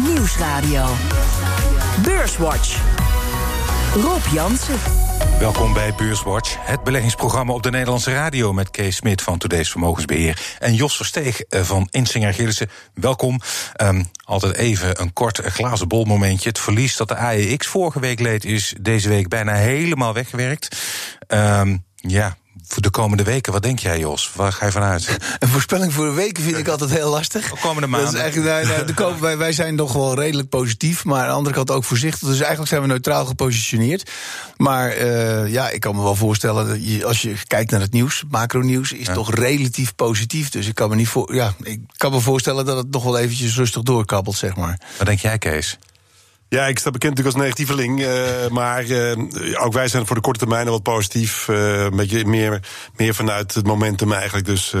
Nieuwsradio. Beurswatch. Rob Jansen. Welkom bij Beurswatch, het beleggingsprogramma op de Nederlandse radio met Kees Smit van Today's Vermogensbeheer en Jos Versteeg eh, van Insinger Gillissen. Welkom. Um, altijd even een kort glazen bol momentje. Het verlies dat de AEX vorige week leed is deze week bijna helemaal weggewerkt. Um, ja, voor de komende weken. Wat denk jij, Jos? Waar ga je vanuit? Een voorspelling voor de weken vind ik altijd heel lastig. De komende maanden. Dat is eigenlijk, nou, de wij, wij zijn toch wel redelijk positief, maar aan de andere kant ook voorzichtig. Dus eigenlijk zijn we neutraal gepositioneerd. Maar uh, ja, ik kan me wel voorstellen dat je, als je kijkt naar het nieuws, macro-nieuws, is toch relatief positief. Dus ik kan me niet voor, ja, ik kan me voorstellen dat het nog wel eventjes rustig doorkabbelt, zeg maar. Wat denk jij, Kees? Ja, ik sta bekend natuurlijk als negatieveling. Uh, maar uh, ook wij zijn voor de korte termijn wat positief. Uh, een beetje meer, meer vanuit het momentum eigenlijk. Dus,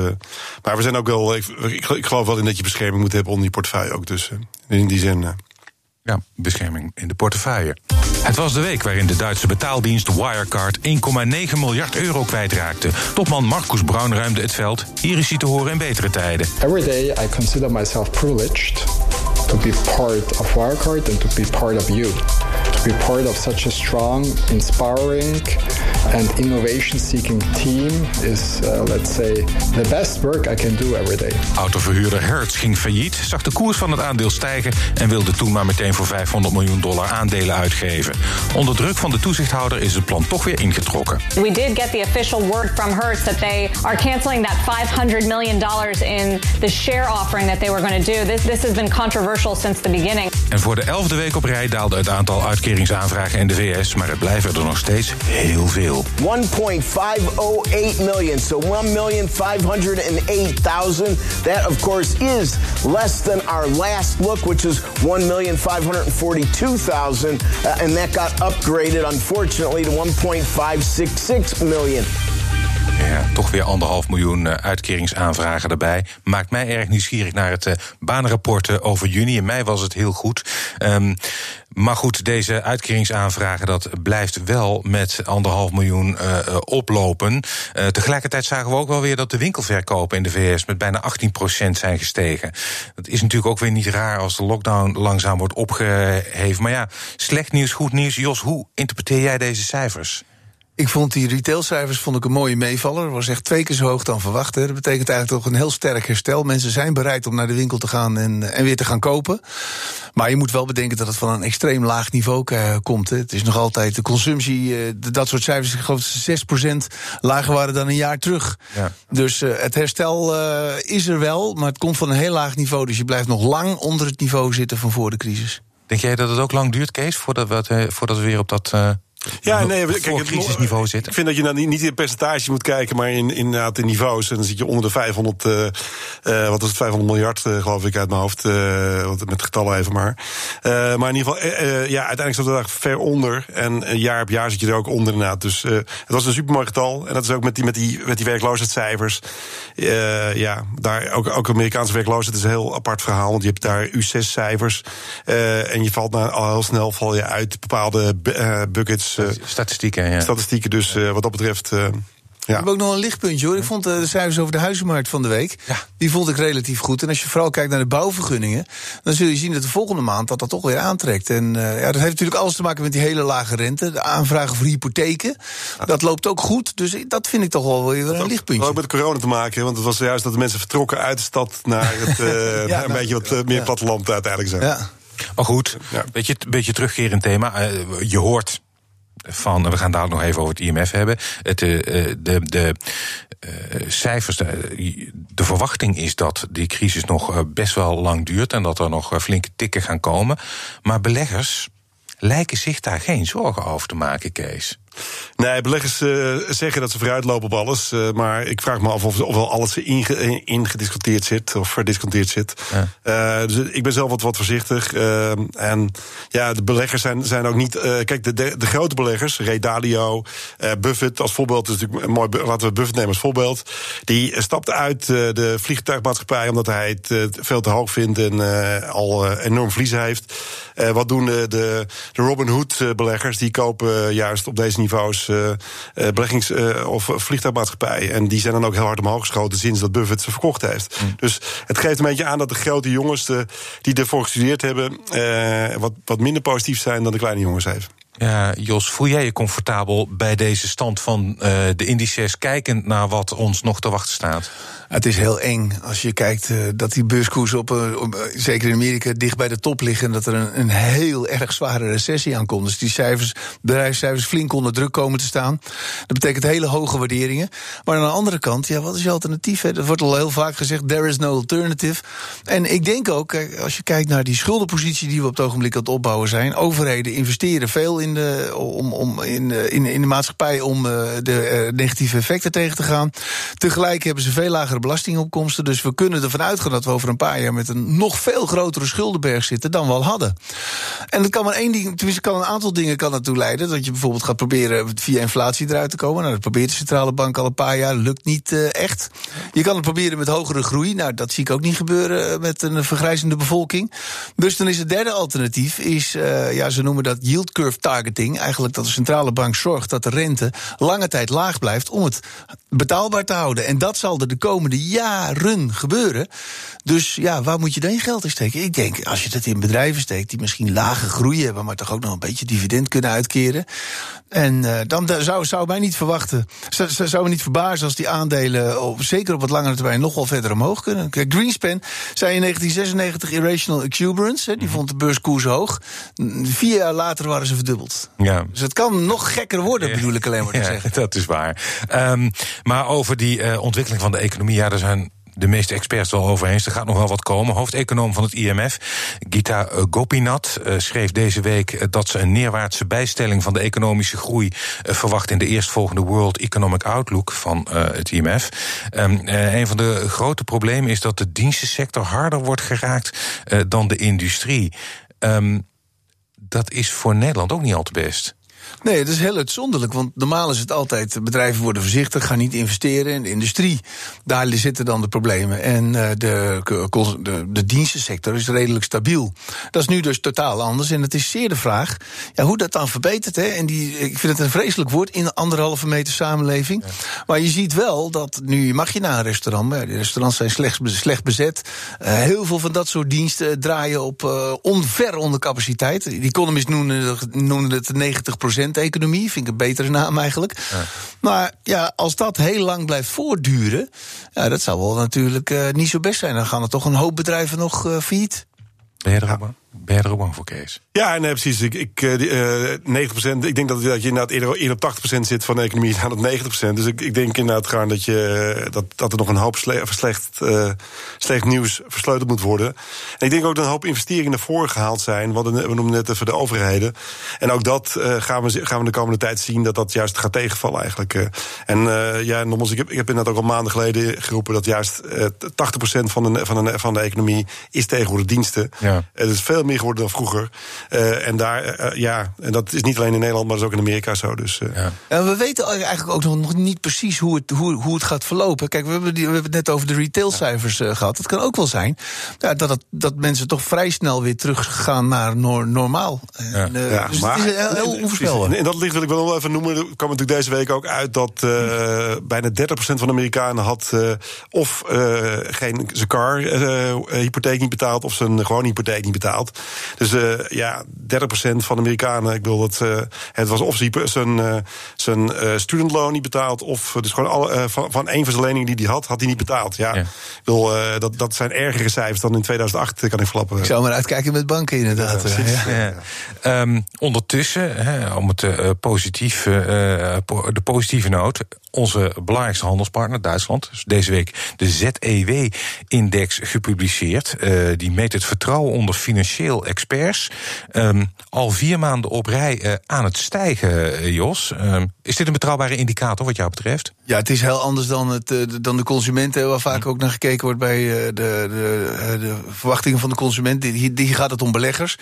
maar we zijn ook wel. Ik, ik, geloof wel in dat je bescherming moet hebben onder die portefeuille ook. Dus in die zin. Ja, bescherming in de portefeuille. Het was de week waarin de Duitse betaaldienst Wirecard 1,9 miljard euro kwijtraakte. Topman Marcus Brown ruimde het veld. Hier is hij te horen in betere tijden. Every day I consider myself privileged to be part of Wirecard and to be part of you. To be part of such a strong, inspiring and innovation-seeking team is, uh, let's say, the best work I can do every day. Autoverhuurder Hertz ging failliet, zag de koers van het aandeel stijgen en wilde toen maar meteen voor 500 miljoen dollar aandelen uitgeven. Onder druk van de toezichthouder is het plan toch weer ingetrokken. We did get the official word from Hertz that they are canceling that 500 million dollars in the share offering that they were going to do. This, this has been controversial since the beginning. En voor de elfde week op rij daalde het aantal uitkeringsaanvragen in de VS, maar het blijven er nog steeds heel veel. 1.508 million, so 1,508,000. That, of course, is less than our last look, which is 1,542,000, uh, and that got upgraded, unfortunately, to 1.566 million. Ja, toch weer anderhalf miljoen uh, uitkeringsaanvragen erbij. Maakt mij erg nieuwsgierig naar het uh, baanrapport over juni. In mei was het heel goed. Um, maar goed, deze uitkeringsaanvragen, dat blijft wel met anderhalf miljoen oplopen. Tegelijkertijd zagen we ook wel weer dat de winkelverkopen in de VS met bijna 18% zijn gestegen. Dat is natuurlijk ook weer niet raar als de lockdown langzaam wordt opgeheven. Maar ja, slecht nieuws, goed nieuws. Jos, hoe interpreteer jij deze cijfers? Ik vond die retailcijfers vond ik een mooie meevaller. Dat was echt twee keer zo hoog dan verwacht. Hè. Dat betekent eigenlijk toch een heel sterk herstel. Mensen zijn bereid om naar de winkel te gaan en, en weer te gaan kopen. Maar je moet wel bedenken dat het van een extreem laag niveau uh, komt. Hè. Het is nog altijd de consumptie, uh, dat soort cijfers, ik geloof 6% lager waren dan een jaar terug. Ja. Dus uh, het herstel is er wel, maar het komt van een heel laag niveau. Dus je blijft nog lang onder het niveau zitten van voor de crisis. Denk jij dat het ook lang duurt, Kees, voordat we, voordat we weer op dat ja, nee, kijk, het crisisniveau zit. Ik vind dat je dan niet in percentage moet kijken, maar in, inderdaad in niveaus. En dan zit je onder de 500, uh, uh, wat is het, 500 miljard, uh, geloof ik, uit mijn hoofd. Met getallen even maar. Maar in ieder geval, ja, uiteindelijk staat het daar ver onder. En jaar op jaar zit je er ook onder inderdaad. Dus het was een supermooi getal. En dat is ook met die, met die, met die werkloosheidscijfers. ja, daar ook, ook Amerikaanse werkloosheid is een heel apart verhaal. Want je hebt daar U6-cijfers. en je valt nou al heel snel val je uit bepaalde buckets. Uh, statistieken, ja. Statistieken, dus uh, wat dat betreft. Uh, ja. Ik heb ook nog een lichtpuntje hoor. Ik vond de cijfers over de huizenmarkt van de week. Ja. Die vond ik relatief goed. En als je vooral kijkt naar de bouwvergunningen. dan zul je zien dat de volgende maand dat dat toch weer aantrekt. En uh, ja, dat heeft natuurlijk alles te maken met die hele lage rente. De aanvragen voor hypotheken. Ja. Dat loopt ook goed. Dus dat vind ik toch wel weer een lichtpuntje. Ook met corona te maken. Want het was juist dat de mensen vertrokken uit de stad naar het, uh, ja, een beetje wat meer platteland uiteindelijk zijn. Ja. Maar goed, een beetje, beetje terugkerend thema. Je hoort van, we gaan daar nog even over het IMF hebben. Het, de, de, de uh, cijfers, de, verwachting is dat die crisis nog best wel lang duurt en dat er nog flinke tikken gaan komen. Maar beleggers lijken zich daar geen zorgen over te maken, Kees. Nee, beleggers uh, zeggen dat ze vooruitlopen op alles. Uh, maar ik vraag me af of, of wel alles ingedisconteerd in zit of verdisconteerd zit. Ja. Uh, dus ik ben zelf wat, wat voorzichtig. en ja, de beleggers zijn, zijn ook niet. kijk, de, de, de, grote beleggers, Ray Dalio, Buffett als voorbeeld, is natuurlijk mooi. Laten we Buffett nemen als voorbeeld. Die stapte uit de vliegtuigmaatschappij omdat hij het veel te hoog vindt en al enorm verliezen heeft. wat doen de, de, de Robin Hood-beleggers? Die kopen juist op deze niveaus beleggings- of vliegtuigmaatschappijen. En die zijn dan ook heel hard omhoog geschoten sinds dat Buffett ze verkocht heeft. Mm. Dus het geeft een beetje aan dat de grote jongens die ervoor gestudeerd hebben, wat, wat minder positief zijn dan de kleine jongens even. Ja, Jos, voel jij je comfortabel bij deze stand van uh, de indices, kijkend naar wat ons nog te wachten staat? Het is heel eng als je kijkt uh, dat die beurskoersen op, op, zeker in Amerika dicht bij de top liggen en dat er een, een heel erg zware recessie aankomt. Dus die cijfers, bedrijfscijfers flink onder druk komen te staan. Dat betekent hele hoge waarderingen. Maar aan de andere kant, ja, wat is je alternatief? Hè? Er wordt al heel vaak gezegd, there is no alternative. En ik denk ook, als je kijkt naar die schuldenpositie die we op het ogenblik aan het opbouwen zijn, overheden investeren veel in de, om, om, in, in, in de maatschappij om uh, de negatieve effecten tegen te gaan. Tegelijk hebben ze veel lagere belastingopkomsten. Dus we kunnen ervan uitgaan dat we over een paar jaar met een nog veel grotere schuldenberg zitten dan we al hadden. En dat kan maar één ding, tenminste kan een aantal dingen kan ertoe leiden. Dat je bijvoorbeeld gaat proberen via inflatie eruit te komen. Nou, dat probeert de centrale bank al een paar jaar, lukt niet echt. Je kan het proberen met hogere groei. Nou, dat zie ik ook niet gebeuren met een vergrijzende bevolking. Dus dan is het derde alternatief, is, ja, ze noemen dat yield curve targeting. Eigenlijk dat de centrale bank zorgt dat de rente lange tijd laag blijft om het betaalbaar te houden. En dat zal er de komende jaren gebeuren. Dus ja, waar moet je dan je geld in steken? Ik denk, als je dat in bedrijven steekt die misschien lage groei hebben, maar toch ook nog een beetje dividend kunnen uitkeren. En uh, dan zou, zou mij niet verwachten, zou, zou me niet verbazen als die aandelen, op, zeker op wat langere termijn, nog wel verder omhoog kunnen. Kijk, Greenspan zei in 1996 irrational exuberance, die mhm. vond de beurskoers hoog. Vier jaar later waren ze verdubbeld. Ja. Dus het kan nog gekker worden, bedoel ik alleen maar te ja, zeggen. Dat is waar. Um, maar over die uh, ontwikkeling van de economie, ja, er zijn de meeste experts wel over eens. Er gaat nog wel wat komen. Hoofdeconoom van het IMF, Gita Gopinath, eh, schreef deze week eh, dat ze een neerwaartse bijstelling van de economische groei eh, verwacht in de eerstvolgende World Economic Outlook van het IMF. Um, een van de grote problemen is dat de dienstensector harder wordt geraakt dan de industrie. Um, dat is voor Nederland ook niet al te best. Nee, dat is heel uitzonderlijk. Want normaal is het altijd: bedrijven worden voorzichtig, gaan niet investeren in de industrie. Daar zitten dan de problemen. En uh, de, de, de dienstensector is redelijk stabiel. Dat is nu dus totaal anders. En het is zeer de vraag ja, hoe dat dan verbetert. Hè? En die, ik vind het een vreselijk woord in een anderhalve meter samenleving. Maar je ziet wel dat nu mag je naar een restaurant. Maar die restaurants zijn slecht, slecht bezet. Uh, heel veel van dat soort diensten draaien op uh, onver onder capaciteit. Die economists noemen, noemen het 90 economie. Vind ik een betere naam eigenlijk. Ja. Maar ja, als dat heel lang blijft voortduren, ja, dat zou wel natuurlijk uh, niet zo best zijn. Dan gaan er toch een hoop bedrijven nog uh, failliet. Ben je er ook ben je er ook bang voor, Kees? Ja, nee, precies. Ik, ik, uh, eh, 90%, ik denk dat, dat je inderdaad eerder, eerder op 80% zit van de economie dan op 90%. Dus ik, ik denk inderdaad gaan dat, je, dat, dat er nog een hoop slecht, uh, slecht nieuws versleuteld moet worden. En ik denk ook dat een hoop investeringen naar voren gehaald zijn. We, we noemen net even de overheden. En ook dat uh, gaan, we, gaan we de komende tijd zien dat dat juist gaat tegenvallen eigenlijk. en ja, nogmaals, ik heb, ik heb inderdaad ook al maanden geleden geroepen dat juist 80% van de, van, de, van de economie is tegenwoordig diensten. Ja. Het is veel meer geworden dan vroeger. Uh, en daar, uh, ja, en dat is niet alleen in Nederland, maar dat is ook in Amerika zo. Dus, uh. ja. En we weten eigenlijk ook nog niet precies hoe het, hoe, hoe het gaat verlopen. Kijk, we hebben, die, we hebben het net over de retailcijfers ja. gehad. Het kan ook wel zijn ja, dat, het, dat mensen toch vrij snel weer teruggaan naar no normaal. Ja. En, ja, dus maar, het is heel, heel onvoorspelbaar. En dat ligt wil ik wel even noemen. Er kwam natuurlijk deze week ook uit dat bijna 30% van de Amerikanen had of geen zijn car hypotheek niet betaald of zijn gewone hypotheek niet betaald. Dus uh, ja, 30% van de Amerikanen, ik wil dat uh, het was of zijn, uh, zijn student loan niet betaald, of dus gewoon alle, van, van een van zijn leningen die hij had, had hij niet betaald. Ja, ja. Ik wil, dat, dat zijn ergere cijfers dan in 2008, kan ik verlappen. Ik zou maar uitkijken met banken, inderdaad. Ja, ja. Um, ondertussen, hè, om het positief, de positieve noot, onze belangrijkste handelspartner, Duitsland, dus deze week de ZEW-index gepubliceerd. Uh, die meet het vertrouwen onder financieel experts. Um, al vier maanden op rij uh, aan het stijgen, uh, Jos. Um, is dit een betrouwbare indicator wat jou betreft? Ja, het is heel anders dan, het, dan de consumenten, waar vaak ook naar gekeken wordt bij de, de, de verwachtingen van de consument. Die, die gaat het om beleggers.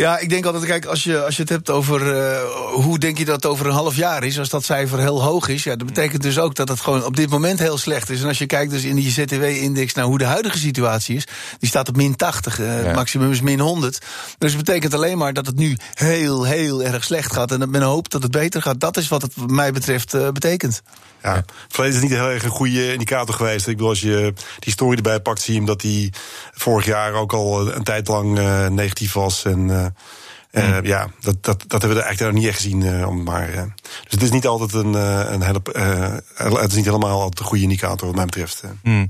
Ja, ik denk altijd, kijk, als je, als je het hebt over uh, hoe denk je dat het over een half jaar is, als dat cijfer heel hoog is, ja, dat betekent dus ook dat het gewoon op dit moment heel slecht is. En als je kijkt dus in die ZTW-index naar hoe de huidige situatie is, die staat op min 80, uh, ja. het maximum is min 100. Dus het betekent alleen maar dat het nu heel, heel erg slecht gaat en dat men hoopt dat het beter gaat. Dat is wat het wat mij betreft uh, betekent. Ja, verleden is niet heel erg een goede indicator geweest. Ik bedoel, als je die historie erbij pakt, zie je hem dat hij vorig jaar ook al een tijd lang uh, negatief was. En uh, uh, mm. ja, dat, dat, dat hebben we eigenlijk niet echt gezien. Uh, maar, uh, dus het is niet altijd een, een hele. het is niet helemaal altijd een goede indicator, wat mij betreft. Mm.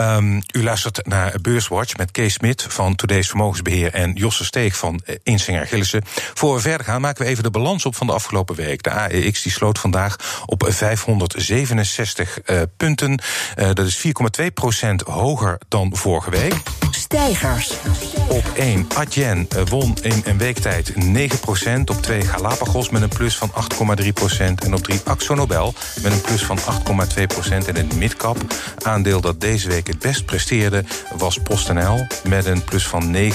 Um, u luistert naar Beurswatch met Kees Smit van Today's Vermogensbeheer en Josse Steeg van Insinger Gillissen. Voor we verder gaan, maken we even de balans op van de afgelopen week. De AEX die sloot vandaag op 567 uh, punten. Dat is 4,2% hoger dan vorige week. Stijgers. Op 1 Adyen won in een week tijd 9% Op 2 Galapagos met een plus van 8,3% En op 3 Axo Nobel met een plus van 8,2% En het midcap aandeel dat deze week het best presteerde was PostNL met een plus van 19,6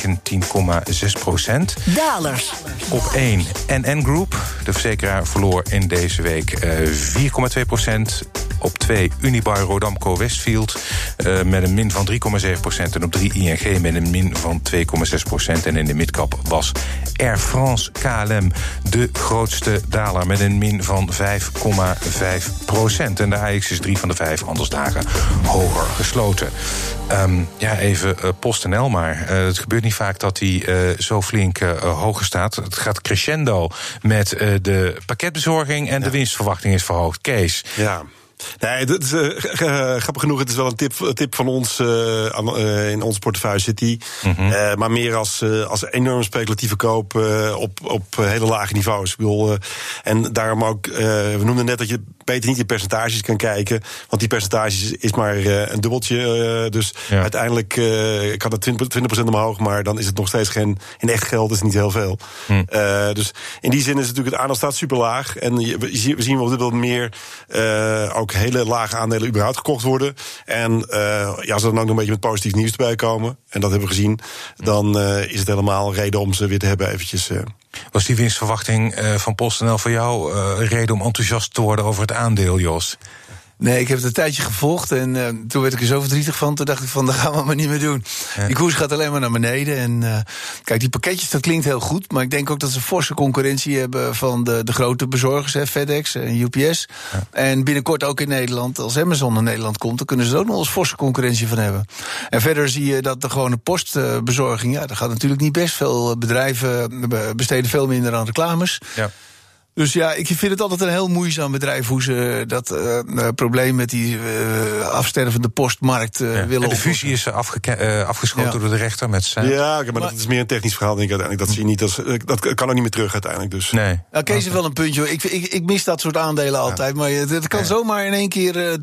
procent. Dalers. Op 1 NN Group. De verzekeraar verloor in deze week uh, 4,2 procent. Op 2 Unibar Rodamco Westfield uh, met een min van 3,7 procent. En op 3 ING met een min van 2,6 procent. En in de midcap was Air France KLM de grootste daler met een min van 5,5 procent. En de AX is drie van de vijf handelsdagen hoger gesloten. Um, ja, even uh, PostNL maar. Uh, het gebeurt niet vaak dat hij uh, zo flink hoger staat. Het gaat crescendo met de pakketbezorging en ja. de winstverwachting is verhoogd. Kees. Ja. Nee, dat is, uh, grappig genoeg, het is wel een tip, een tip van ons uh, uh, in onze portefeuille City. Mm -hmm. maar meer als, als enorm speculatieve koop op, op hele lage niveaus. Ik bedoel, en daarom ook, we noemden net dat je beter niet in percentages kan kijken. Want die percentages is maar een dubbeltje. dus ja. uiteindelijk kan het 20%, 20% omhoog, maar dan is het nog steeds geen, in echt geld is het niet heel veel. Mm. dus in die zin is natuurlijk het aandeel staat super laag. En we zien wel op dit moment meer ook hele lage aandelen überhaupt gekocht worden. En uh, ja, als er dan ook nog een beetje met positief nieuws erbij komen, en dat hebben we gezien, dan uh, is het helemaal reden om ze weer te hebben eventjes. Uh, was die winstverwachting van PostNL voor jou reden om enthousiast te worden over het aandeel, Jos? Nee, ik heb het een tijdje gevolgd en uh, toen werd ik er zo verdrietig van. Toen dacht ik van, dat gaan we maar niet meer doen. Ja. Die koers gaat alleen maar naar beneden. En uh, kijk, die pakketjes, dat klinkt heel goed. Maar ik denk ook dat ze forse concurrentie hebben van de, de grote bezorgers, hè, FedEx en UPS. Ja. En binnenkort ook in Nederland. Als Amazon naar Nederland komt, dan kunnen ze er ook nog eens forse concurrentie van hebben. En verder zie je dat de gewone postbezorging, ja, daar gaat natuurlijk niet best veel bedrijven besteden veel minder aan reclames. Ja. Dus ja, ik vind het altijd een heel moeizaam bedrijf hoe ze dat uh, probleem met die uh, afstervende postmarkt uh, ja. willen En de fusie is afgeschoten ja. door de rechter met zijn. Ja, maar, maar, dat is meer een technisch verhaal, denk ik uiteindelijk. Dat zie je niet als, dat kan ook niet meer terug uiteindelijk. Dus. Nee. Nou, Kees heeft wel een puntje. Ik, ik, ik, mis dat soort aandelen altijd. Maar het kan zomaar in één keer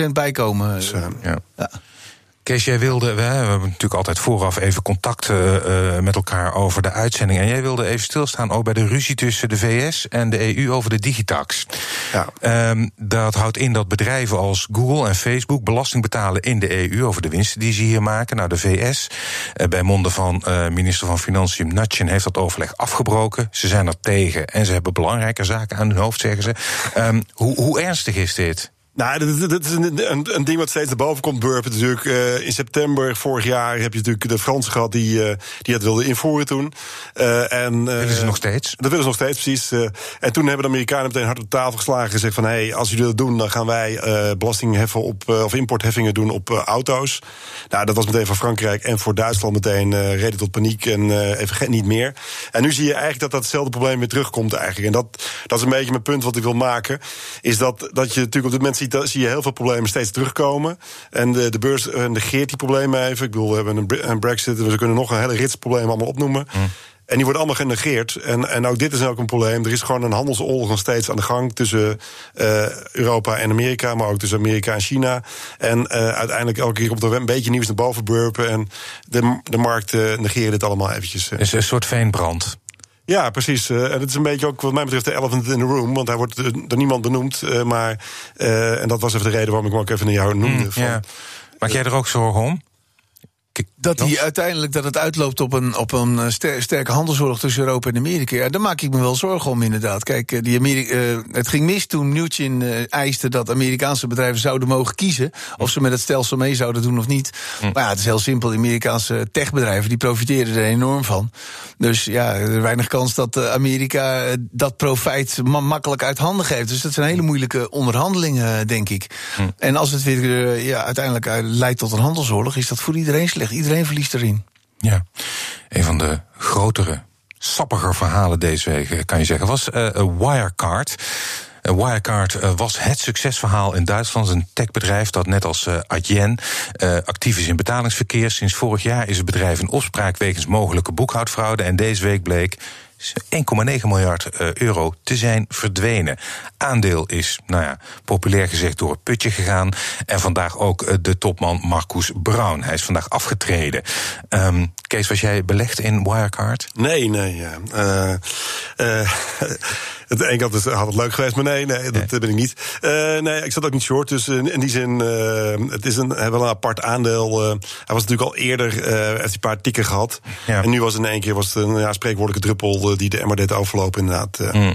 20% bijkomen. Dus, ja. Kees, jij wilde, we hebben natuurlijk altijd vooraf even contact uh, met elkaar over de uitzending. En jij wilde even stilstaan ook bij de ruzie tussen de VS en de EU over de digitax. Ja. Um, dat houdt in dat bedrijven als Google en Facebook belasting betalen in de EU over de winsten die ze hier maken. Nou, de VS, uh, bij monden van uh, minister van Financiën Mnuchin, heeft dat overleg afgebroken. Ze zijn er tegen en ze hebben belangrijke zaken aan hun hoofd, zeggen ze. Um, hoe, hoe ernstig is dit? Nou, dat, dat is een, een, een, ding wat steeds naar boven komt burpen. Natuurlijk, uh, in september vorig jaar heb je natuurlijk de Fransen gehad die, uh, die het wilden invoeren toen. Uh, en, dat willen ze nog steeds? Dat willen ze nog steeds, precies. en toen hebben de Amerikanen meteen hard op tafel geslagen en gezegd van... hé, hey, als jullie dat doen, dan gaan wij belasting heffen op, of importheffingen doen op auto's. Nou, dat was meteen voor Frankrijk en voor Duitsland meteen reden tot paniek en even niet meer. En nu zie je eigenlijk dat datzelfde probleem weer terugkomt eigenlijk. En dat, dat is een beetje mijn punt wat ik wil maken. Is dat, dat je natuurlijk op dit moment ziet zie je heel veel problemen steeds terugkomen. En de, de beurs negeert die problemen even. Ik bedoel, we hebben een, een brexit, we kunnen nog een hele rits problemen allemaal opnoemen. Mm. En die worden allemaal genegeerd. En, en ook dit is ook een probleem. Er is gewoon een handelsoorlog nog steeds aan de gang tussen uh, Europa en Amerika, maar ook tussen Amerika en China. En uh, uiteindelijk elke keer komt er een beetje nieuws naar boven burpen. En de, de markt uh, negeert dit allemaal eventjes. Het is een soort veenbrand. Ja, precies. Uh, en het is een beetje ook wat mij betreft de elephant in the room. Want hij wordt door niemand benoemd. Uh, maar, uh, en dat was even de reden waarom ik hem ook even naar jou noemde. Mm, van, ja. Maak jij er ook zorgen om? Dat die uiteindelijk dat het uitloopt op een, op een eh, ster- sterke handelsoorlog tussen Europa en Amerika. Ja, daar maak ik me wel zorgen om, inderdaad. Kijk, eh, die Ameri- eh, het ging mis toen eh, eiste dat Amerikaanse bedrijven zouden mogen kiezen. of ze met het stelsel mee zouden doen of niet. Maar ja, het is heel simpel. Die Amerikaanse techbedrijven die profiteren er enorm van. Dus ja, er is weinig kans dat Amerika dat profijt ma- makkelijk uit handen geeft. Dus dat zijn hele moeilijke onderhandelingen, denk ik. En als het weer ja, uiteindelijk leidt tot een handelsoorlog, is dat voor iedereen slecht. Iedereen verliest erin. Ja, een van de grotere, sappiger verhalen deze week, eh, kan je zeggen, was eh, Wirecard. Wirecard was het succesverhaal in Duitsland. Een techbedrijf dat net als Adyen actief is in betalingsverkeer. Sinds vorig jaar is het bedrijf in opspraak wegens mogelijke boekhoudfraude. En deze week bleek 1,9 miljard eh, euro te zijn verdwenen. Aandeel is, nou ja, populair gezegd door het putje gegaan. En vandaag ook eh, de topman Marcus Braun. Hij is vandaag afgetreden. Ehm, Kees, was jij belegd in Wirecard? Nee, nee. Ja. Eh, het ene kant is- had het leuk geweest, maar nee, nee dat ben ik niet. Eh, nee, ik zat ook niet short. Dus in, in die zin, eh, het is een, wel een apart aandeel. eh. hij was natuurlijk al eerder, eh heeft hij een paar tikken gehad. Ja. En nu was in één keer was het een ja, spreekwoordelijke druppel eh, die de emmer deed overlopen, inderdaad. eh.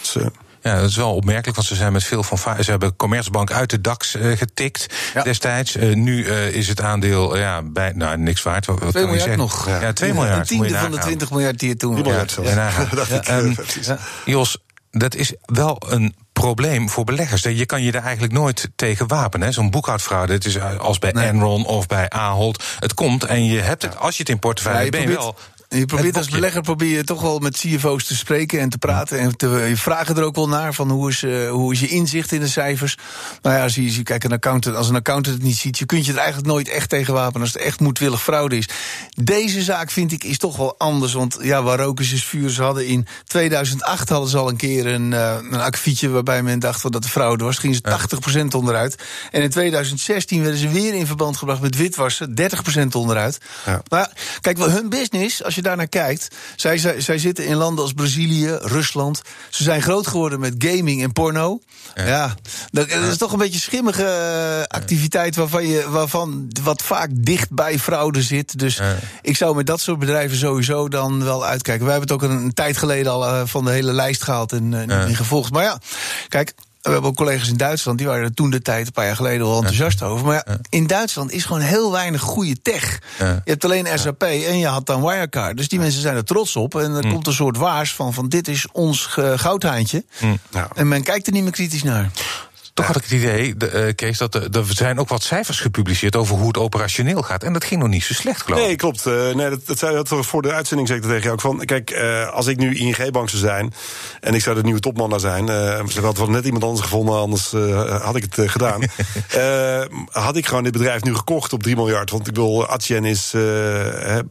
Dus, eh, Ja, dat is wel opmerkelijk, want ze zijn met veel van Ze hebben Commerzbank uit de DAX eh, getikt Ja. destijds. Eh, nu eh, is het aandeel eh, ja, bij, nou, niks waard. Wat, wat 2 kan je miljard zeggen? nog. Ja, 2 miljard. Een tiende van de nagaan. 20 miljard die je toen zelfs. Ja, ik, Ehm, eh, precies. Jos, dat is wel een probleem voor beleggers. Je kan je daar eigenlijk nooit tegen wapenen. Zo'n boekhoudfraude, het is eh, als bij Nee. Enron of bij Ahold. Het komt en je hebt het, als je het in portefeuille Ja, hebt, je ben je probeert- wel... Je probeert het als belegger probeer je toch wel met CFO's te spreken en te praten. En te, je vragen er ook wel naar van hoe is, eh, hoe is je inzicht in de cijfers. Nou ja, als je, kijkt, een accountant, als een accountant het niet ziet, je kunt je er eigenlijk nooit echt tegen wapenen als het echt moedwillig fraude is. Deze zaak vind ik is toch wel anders. Want ja, waar rokers is vuur. Ze hadden in 2008 hadden ze al een keer een, eh, een akkefietje waarbij men dacht dat de fraude was. Gingen ze 80% onderuit. En in 2016 werden ze weer in verband gebracht met witwassen, 30% onderuit. Ja. Maar kijk, wel hun business, als je daar naar kijkt. Zij, zij, zij zitten in landen als Brazilië, Rusland. Ze zijn groot geworden met gaming en porno. Ja, dat, dat is toch een beetje schimmige eh, activiteit waarvan, je, waarvan wat vaak dicht bij fraude zit. Dus ik zou met dat soort bedrijven sowieso dan wel uitkijken. Wij hebben het ook een, een tijd geleden al eh, van de hele lijst gehaald en eh, meer gevolgd. Maar ja, kijk. We hebben ook collega's in Duitsland, die waren er toen de tijd, een paar jaar geleden, al enthousiast over. Maar ja, in Duitsland is gewoon heel weinig goede tech. Ja. Je hebt alleen SAP en je had dan Wirecard. Dus die mensen zijn er trots op. En er komt een soort waars van, van dit is ons ge- goudhaantje. Ja. En men kijkt er niet meer kritisch naar. Toch had ik het idee, de, eh, Kees, dat er, zijn ook wat cijfers gepubliceerd over hoe het operationeel gaat. En dat ging nog niet zo slecht, geloof ik. Nee, klopt. Eh, nee, dat, dat zei dat voor de uitzending dat tegen jou ook van. Kijk, eh, als ik nu ING-bank zou zijn en ik zou de nieuwe topman daar zijn, ze hadden wel net iemand anders gevonden, anders had ik het gedaan. Had ik gewoon dit bedrijf nu gekocht op 3 miljard. Want ik wil, Atien is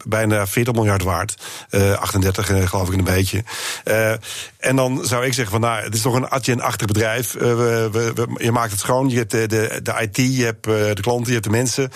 bijna 40 miljard waard. Eh 38 eh, geloof ik een beetje. En dan zou ik zeggen van nou, het is toch een Atien-achtig bedrijf. We, we, we- je maakt het schoon, je hebt de, de, de IT, je hebt eh, de klanten, je hebt de mensen.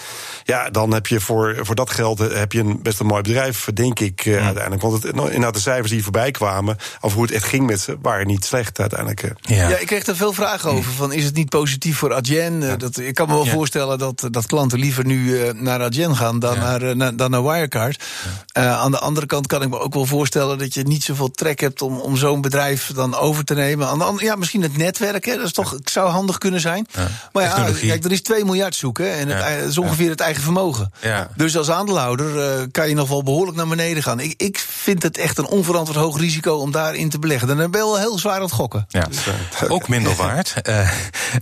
Ja, dan heb je voor, voor dat geld eh, heb je een best een mooi bedrijf, denk ik eh, uiteindelijk. Want het, nou, inderdaad, de cijfers die voorbij kwamen, over hoe het echt ging met ze, waren niet slecht uiteindelijk. Ja. Ja, ik kreeg er veel vragen over. Van, is het niet positief voor Adyen? Dat, ik kan me wel Ja. voorstellen dat, dat klanten liever nu naar Adyen gaan dan, Ja. naar, dan naar Wirecard. Eh, aan de andere kant kan ik me ook wel voorstellen dat je niet zoveel trek hebt om, om zo'n bedrijf dan over te nemen. Aan de ja, misschien het netwerk, hè, dat is toch, zou handig kunnen zijn. Maar ja, Technologie. kijk, er is 2 miljard zoeken en het, dat is ongeveer het eigen vermogen. Dus als aandeelhouder eh, kan je nog wel behoorlijk naar beneden gaan. Ik, ik vind het echt een onverantwoord hoog risico om daarin te beleggen. Dan ben je wel heel zwaar aan het gokken. Ja. Ook minder waard eh,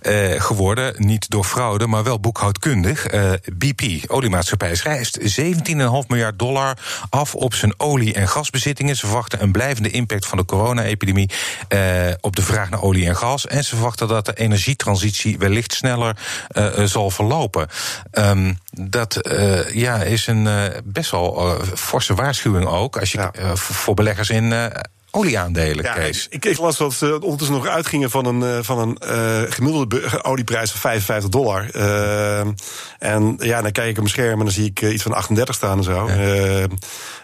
eh, geworden, niet door fraude, maar wel boekhoudkundig. Eh, BP, oliemaatschappij, schrijft 17,5 miljard dollar af op zijn olie- en gasbezittingen. Ze verwachten een blijvende impact van de corona-epidemie eh, op de vraag naar olie en gas. En ze verwachten dat de energietransitie wellicht sneller eh, eh, zal verlopen. Ehm, dat eh, ja, is een best wel forse waarschuwing ook. Als je Ja. voor beleggers in. Eh, olieaandelen, Ja, Kees. ik, ik las dat ze ondertussen nog uitgingen van een, eh, van een eh, gemiddelde olieprijs van 55 dollar. Eh, en ja, dan kijk ik op mijn scherm en dan zie ik eh, iets van 38 staan en zo. Eh,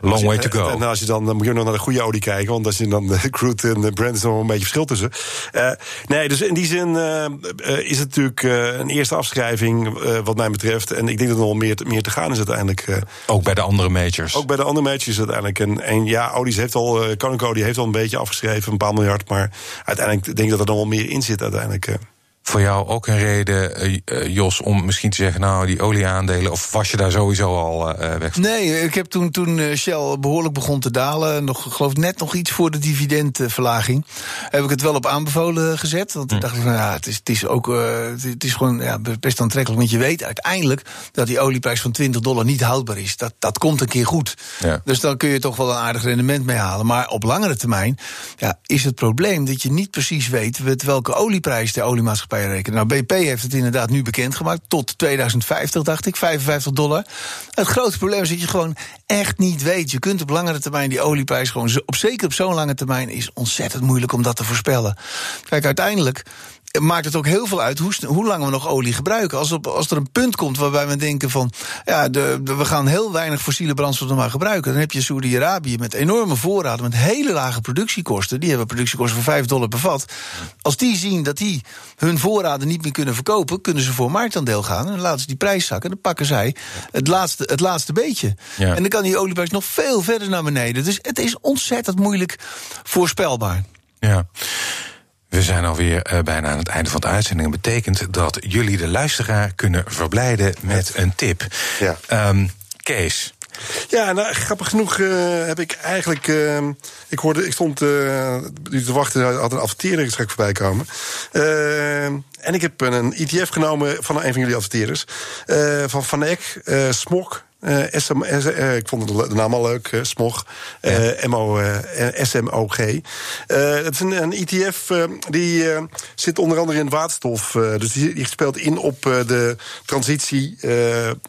Long je- way to go. En als je dan, dan moet je nog naar de goede olie kijken, want als je dan de crude en de Brent is nog een beetje verschil tussen. Eh, nee, dus in die zin eh, eh, is het natuurlijk eh, een eerste afschrijving eh, wat mij betreft. En ik denk dat er nog meer te, meer te gaan is uiteindelijk. eh. Ook bij de andere majors. Ook bij de andere matches uiteindelijk. En, en ja, Audi's heeft al, uh, Koninklijke heeft al een beetje afgeschreven, een paar miljard. Maar uiteindelijk denk ik dat er nog wel meer in zit uiteindelijk. Voor jou ook een reden, eh, eh, Jos, om misschien te zeggen... nou, die olieaandelen, of was je daar sowieso al eh, weg van? Nee, ik heb toen, toen Shell behoorlijk begon te dalen, nog, geloof ik net nog iets voor de dividendverlaging, heb ik het wel op aanbevolen gezet. Want toen dacht ik van ja, het is, het is ook het- het is gewoon ja, best aantrekkelijk. Want je weet uiteindelijk dat die olieprijs van 20 dollar niet houdbaar is. Dat, dat komt een keer goed. Ja. Dus dan kun je toch wel een aardig rendement mee halen. Maar op langere termijn ja, is het probleem dat je niet precies weet met welke olieprijs de oliemaatschappij rekenen. Nou, BP heeft het inderdaad nu bekendgemaakt. Tot 2050, dacht ik, 55 dollar. Het grote probleem is dat je gewoon echt niet weet. Je kunt op langere termijn die olieprijs gewoon, op, zeker op zo'n lange termijn, is ontzettend moeilijk om dat te voorspellen. Kijk, uiteindelijk maakt het ook heel veel uit hoe, hoe lang we nog olie gebruiken. Als, op, als er een punt komt waarbij we denken van... ja, de, de- we gaan heel weinig fossiele brandstof nog maar gebruiken... dan heb je Saudi-Arabië met enorme voorraden... met hele lage productiekosten. Die hebben productiekosten van 5 dollar per vat. Als die zien dat die hun voorraden niet meer kunnen verkopen... kunnen ze voor marktaandeel gaan en dan laten ze die prijs zakken. Dan pakken zij het laatste, het laatste beetje. Ja. En dan kan die olieprijs nog veel verder naar beneden. Dus het is ontzettend moeilijk voorspelbaar. Ja. We zijn alweer eh, bijna aan het einde van de uitzending. Dat betekent dat jullie de luisteraar kunnen verblijden met een tip. Ja. Ehm, Kees, Ja, nou, grappig genoeg eh, heb ik eigenlijk. eh, ik, hoorde, ik stond eh, te wachten, had een adverteerder straks voorbij komen. Eh, en ik heb een ETF genomen van een van jullie adverteerders. van Van Eck, Smok. Eh, SM, eh, ik vond de, naam al leuk, eh, Smog. eh, MO, SMOG. Het is een, een ETF eh, die zit onder andere in waterstof. dus die, die speelt in op de transitie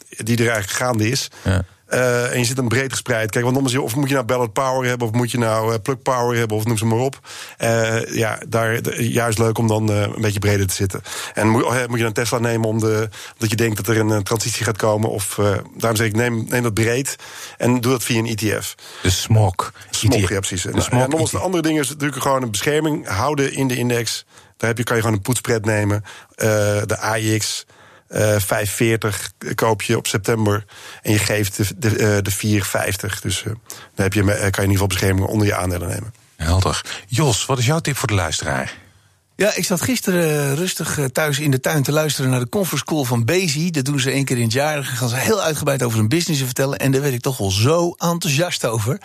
die er eigenlijk gaande is. Ja. Eh, en je zit hem breed gespreid. Kijk, want anders, of moet je nou Ballot Power hebben, of moet je nou eh, Plug Power hebben, of noem ze maar op. Eh, ja, daar juist leuk om dan een beetje breder te zitten. En moet, moet je een Tesla nemen om de, omdat je denkt dat er een transitie gaat komen. Of daarom zeg ik, neem, neem dat breed en doe dat via een ETF. de smok. Smog, ETF. ja, precies. En, De en smok nogmaals, de andere dingen is natuurlijk gewoon een bescherming houden in de index. Daar heb je, kan je gewoon een poetspread nemen. De AIX. Eh 540 koop je op september. En je geeft de, de, eh, de 450. Dus eh, dan heb je, kan je in ieder geval bescherming onder je aandelen nemen. Helder. Jos, wat is jouw tip voor de luisteraar? Ja, ik zat gisteren eh, rustig eh, thuis in de tuin te luisteren naar de conference call van Bezi. Dat doen ze één keer in het jaar. Dan gaan ze heel uitgebreid over hun business vertellen. En daar werd ik toch wel zo enthousiast over.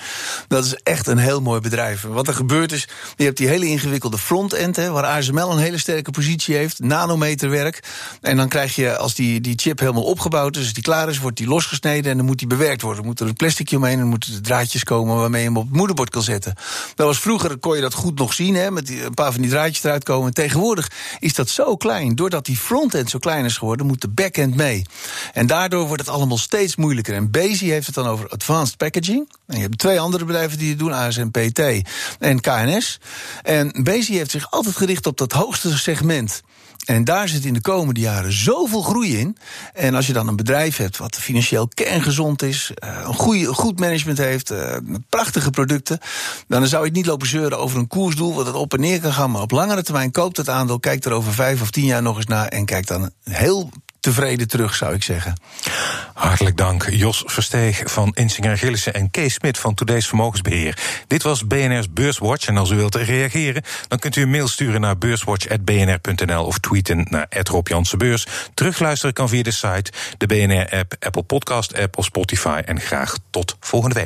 Dat is echt een heel mooi bedrijf. Wat er gebeurt is, je hebt die hele ingewikkelde front-end... Hè, waar ASML een hele sterke positie heeft, nanometerwerk. En dan krijg je, als die, die chip helemaal opgebouwd is... als die klaar is, wordt die losgesneden en dan moet die bewerkt worden. Dan moet er een plasticje omheen en moeten de draadjes komen... waarmee je hem op het moederbord kan zetten. Dat was vroeger, kon je dat goed nog zien, hè, met een paar van die draadjes eruit komen. Tegenwoordig is dat zo klein. Doordat die frontend zo klein is geworden, moet de backend mee. En daardoor wordt het allemaal steeds moeilijker. En Bezi heeft het dan over advanced packaging. En je hebt twee andere bedrijven die het doen, ASMPT en KNS. En Bezi heeft zich altijd gericht op dat hoogste segment. En daar zit in de komende jaren zoveel groei in. En als je dan een bedrijf hebt wat financieel kerngezond is, eh, een goede, goed management heeft, eh, prachtige producten, dan zou je het niet lopen zeuren over een koersdoel wat het op en neer kan gaan. Maar op langere termijn koopt het aandeel, kijkt er over vijf of tien jaar nog eens naar en kijkt dan heel tevreden terug, zou ik zeggen. Hartelijk dank, Jos Versteeg van Insinger Gillissen en Kees Smit van Today's Vermogensbeheer. Dit was BNR's Beurswatch. En als u wilt reageren, dan kunt u een mail sturen naar beurswatch.bnr.nl of tweeten naar Rob Jansenbeurs. Terugluisteren kan via de site, de BNR-app, Apple Podcast-app of Spotify. En graag tot volgende week.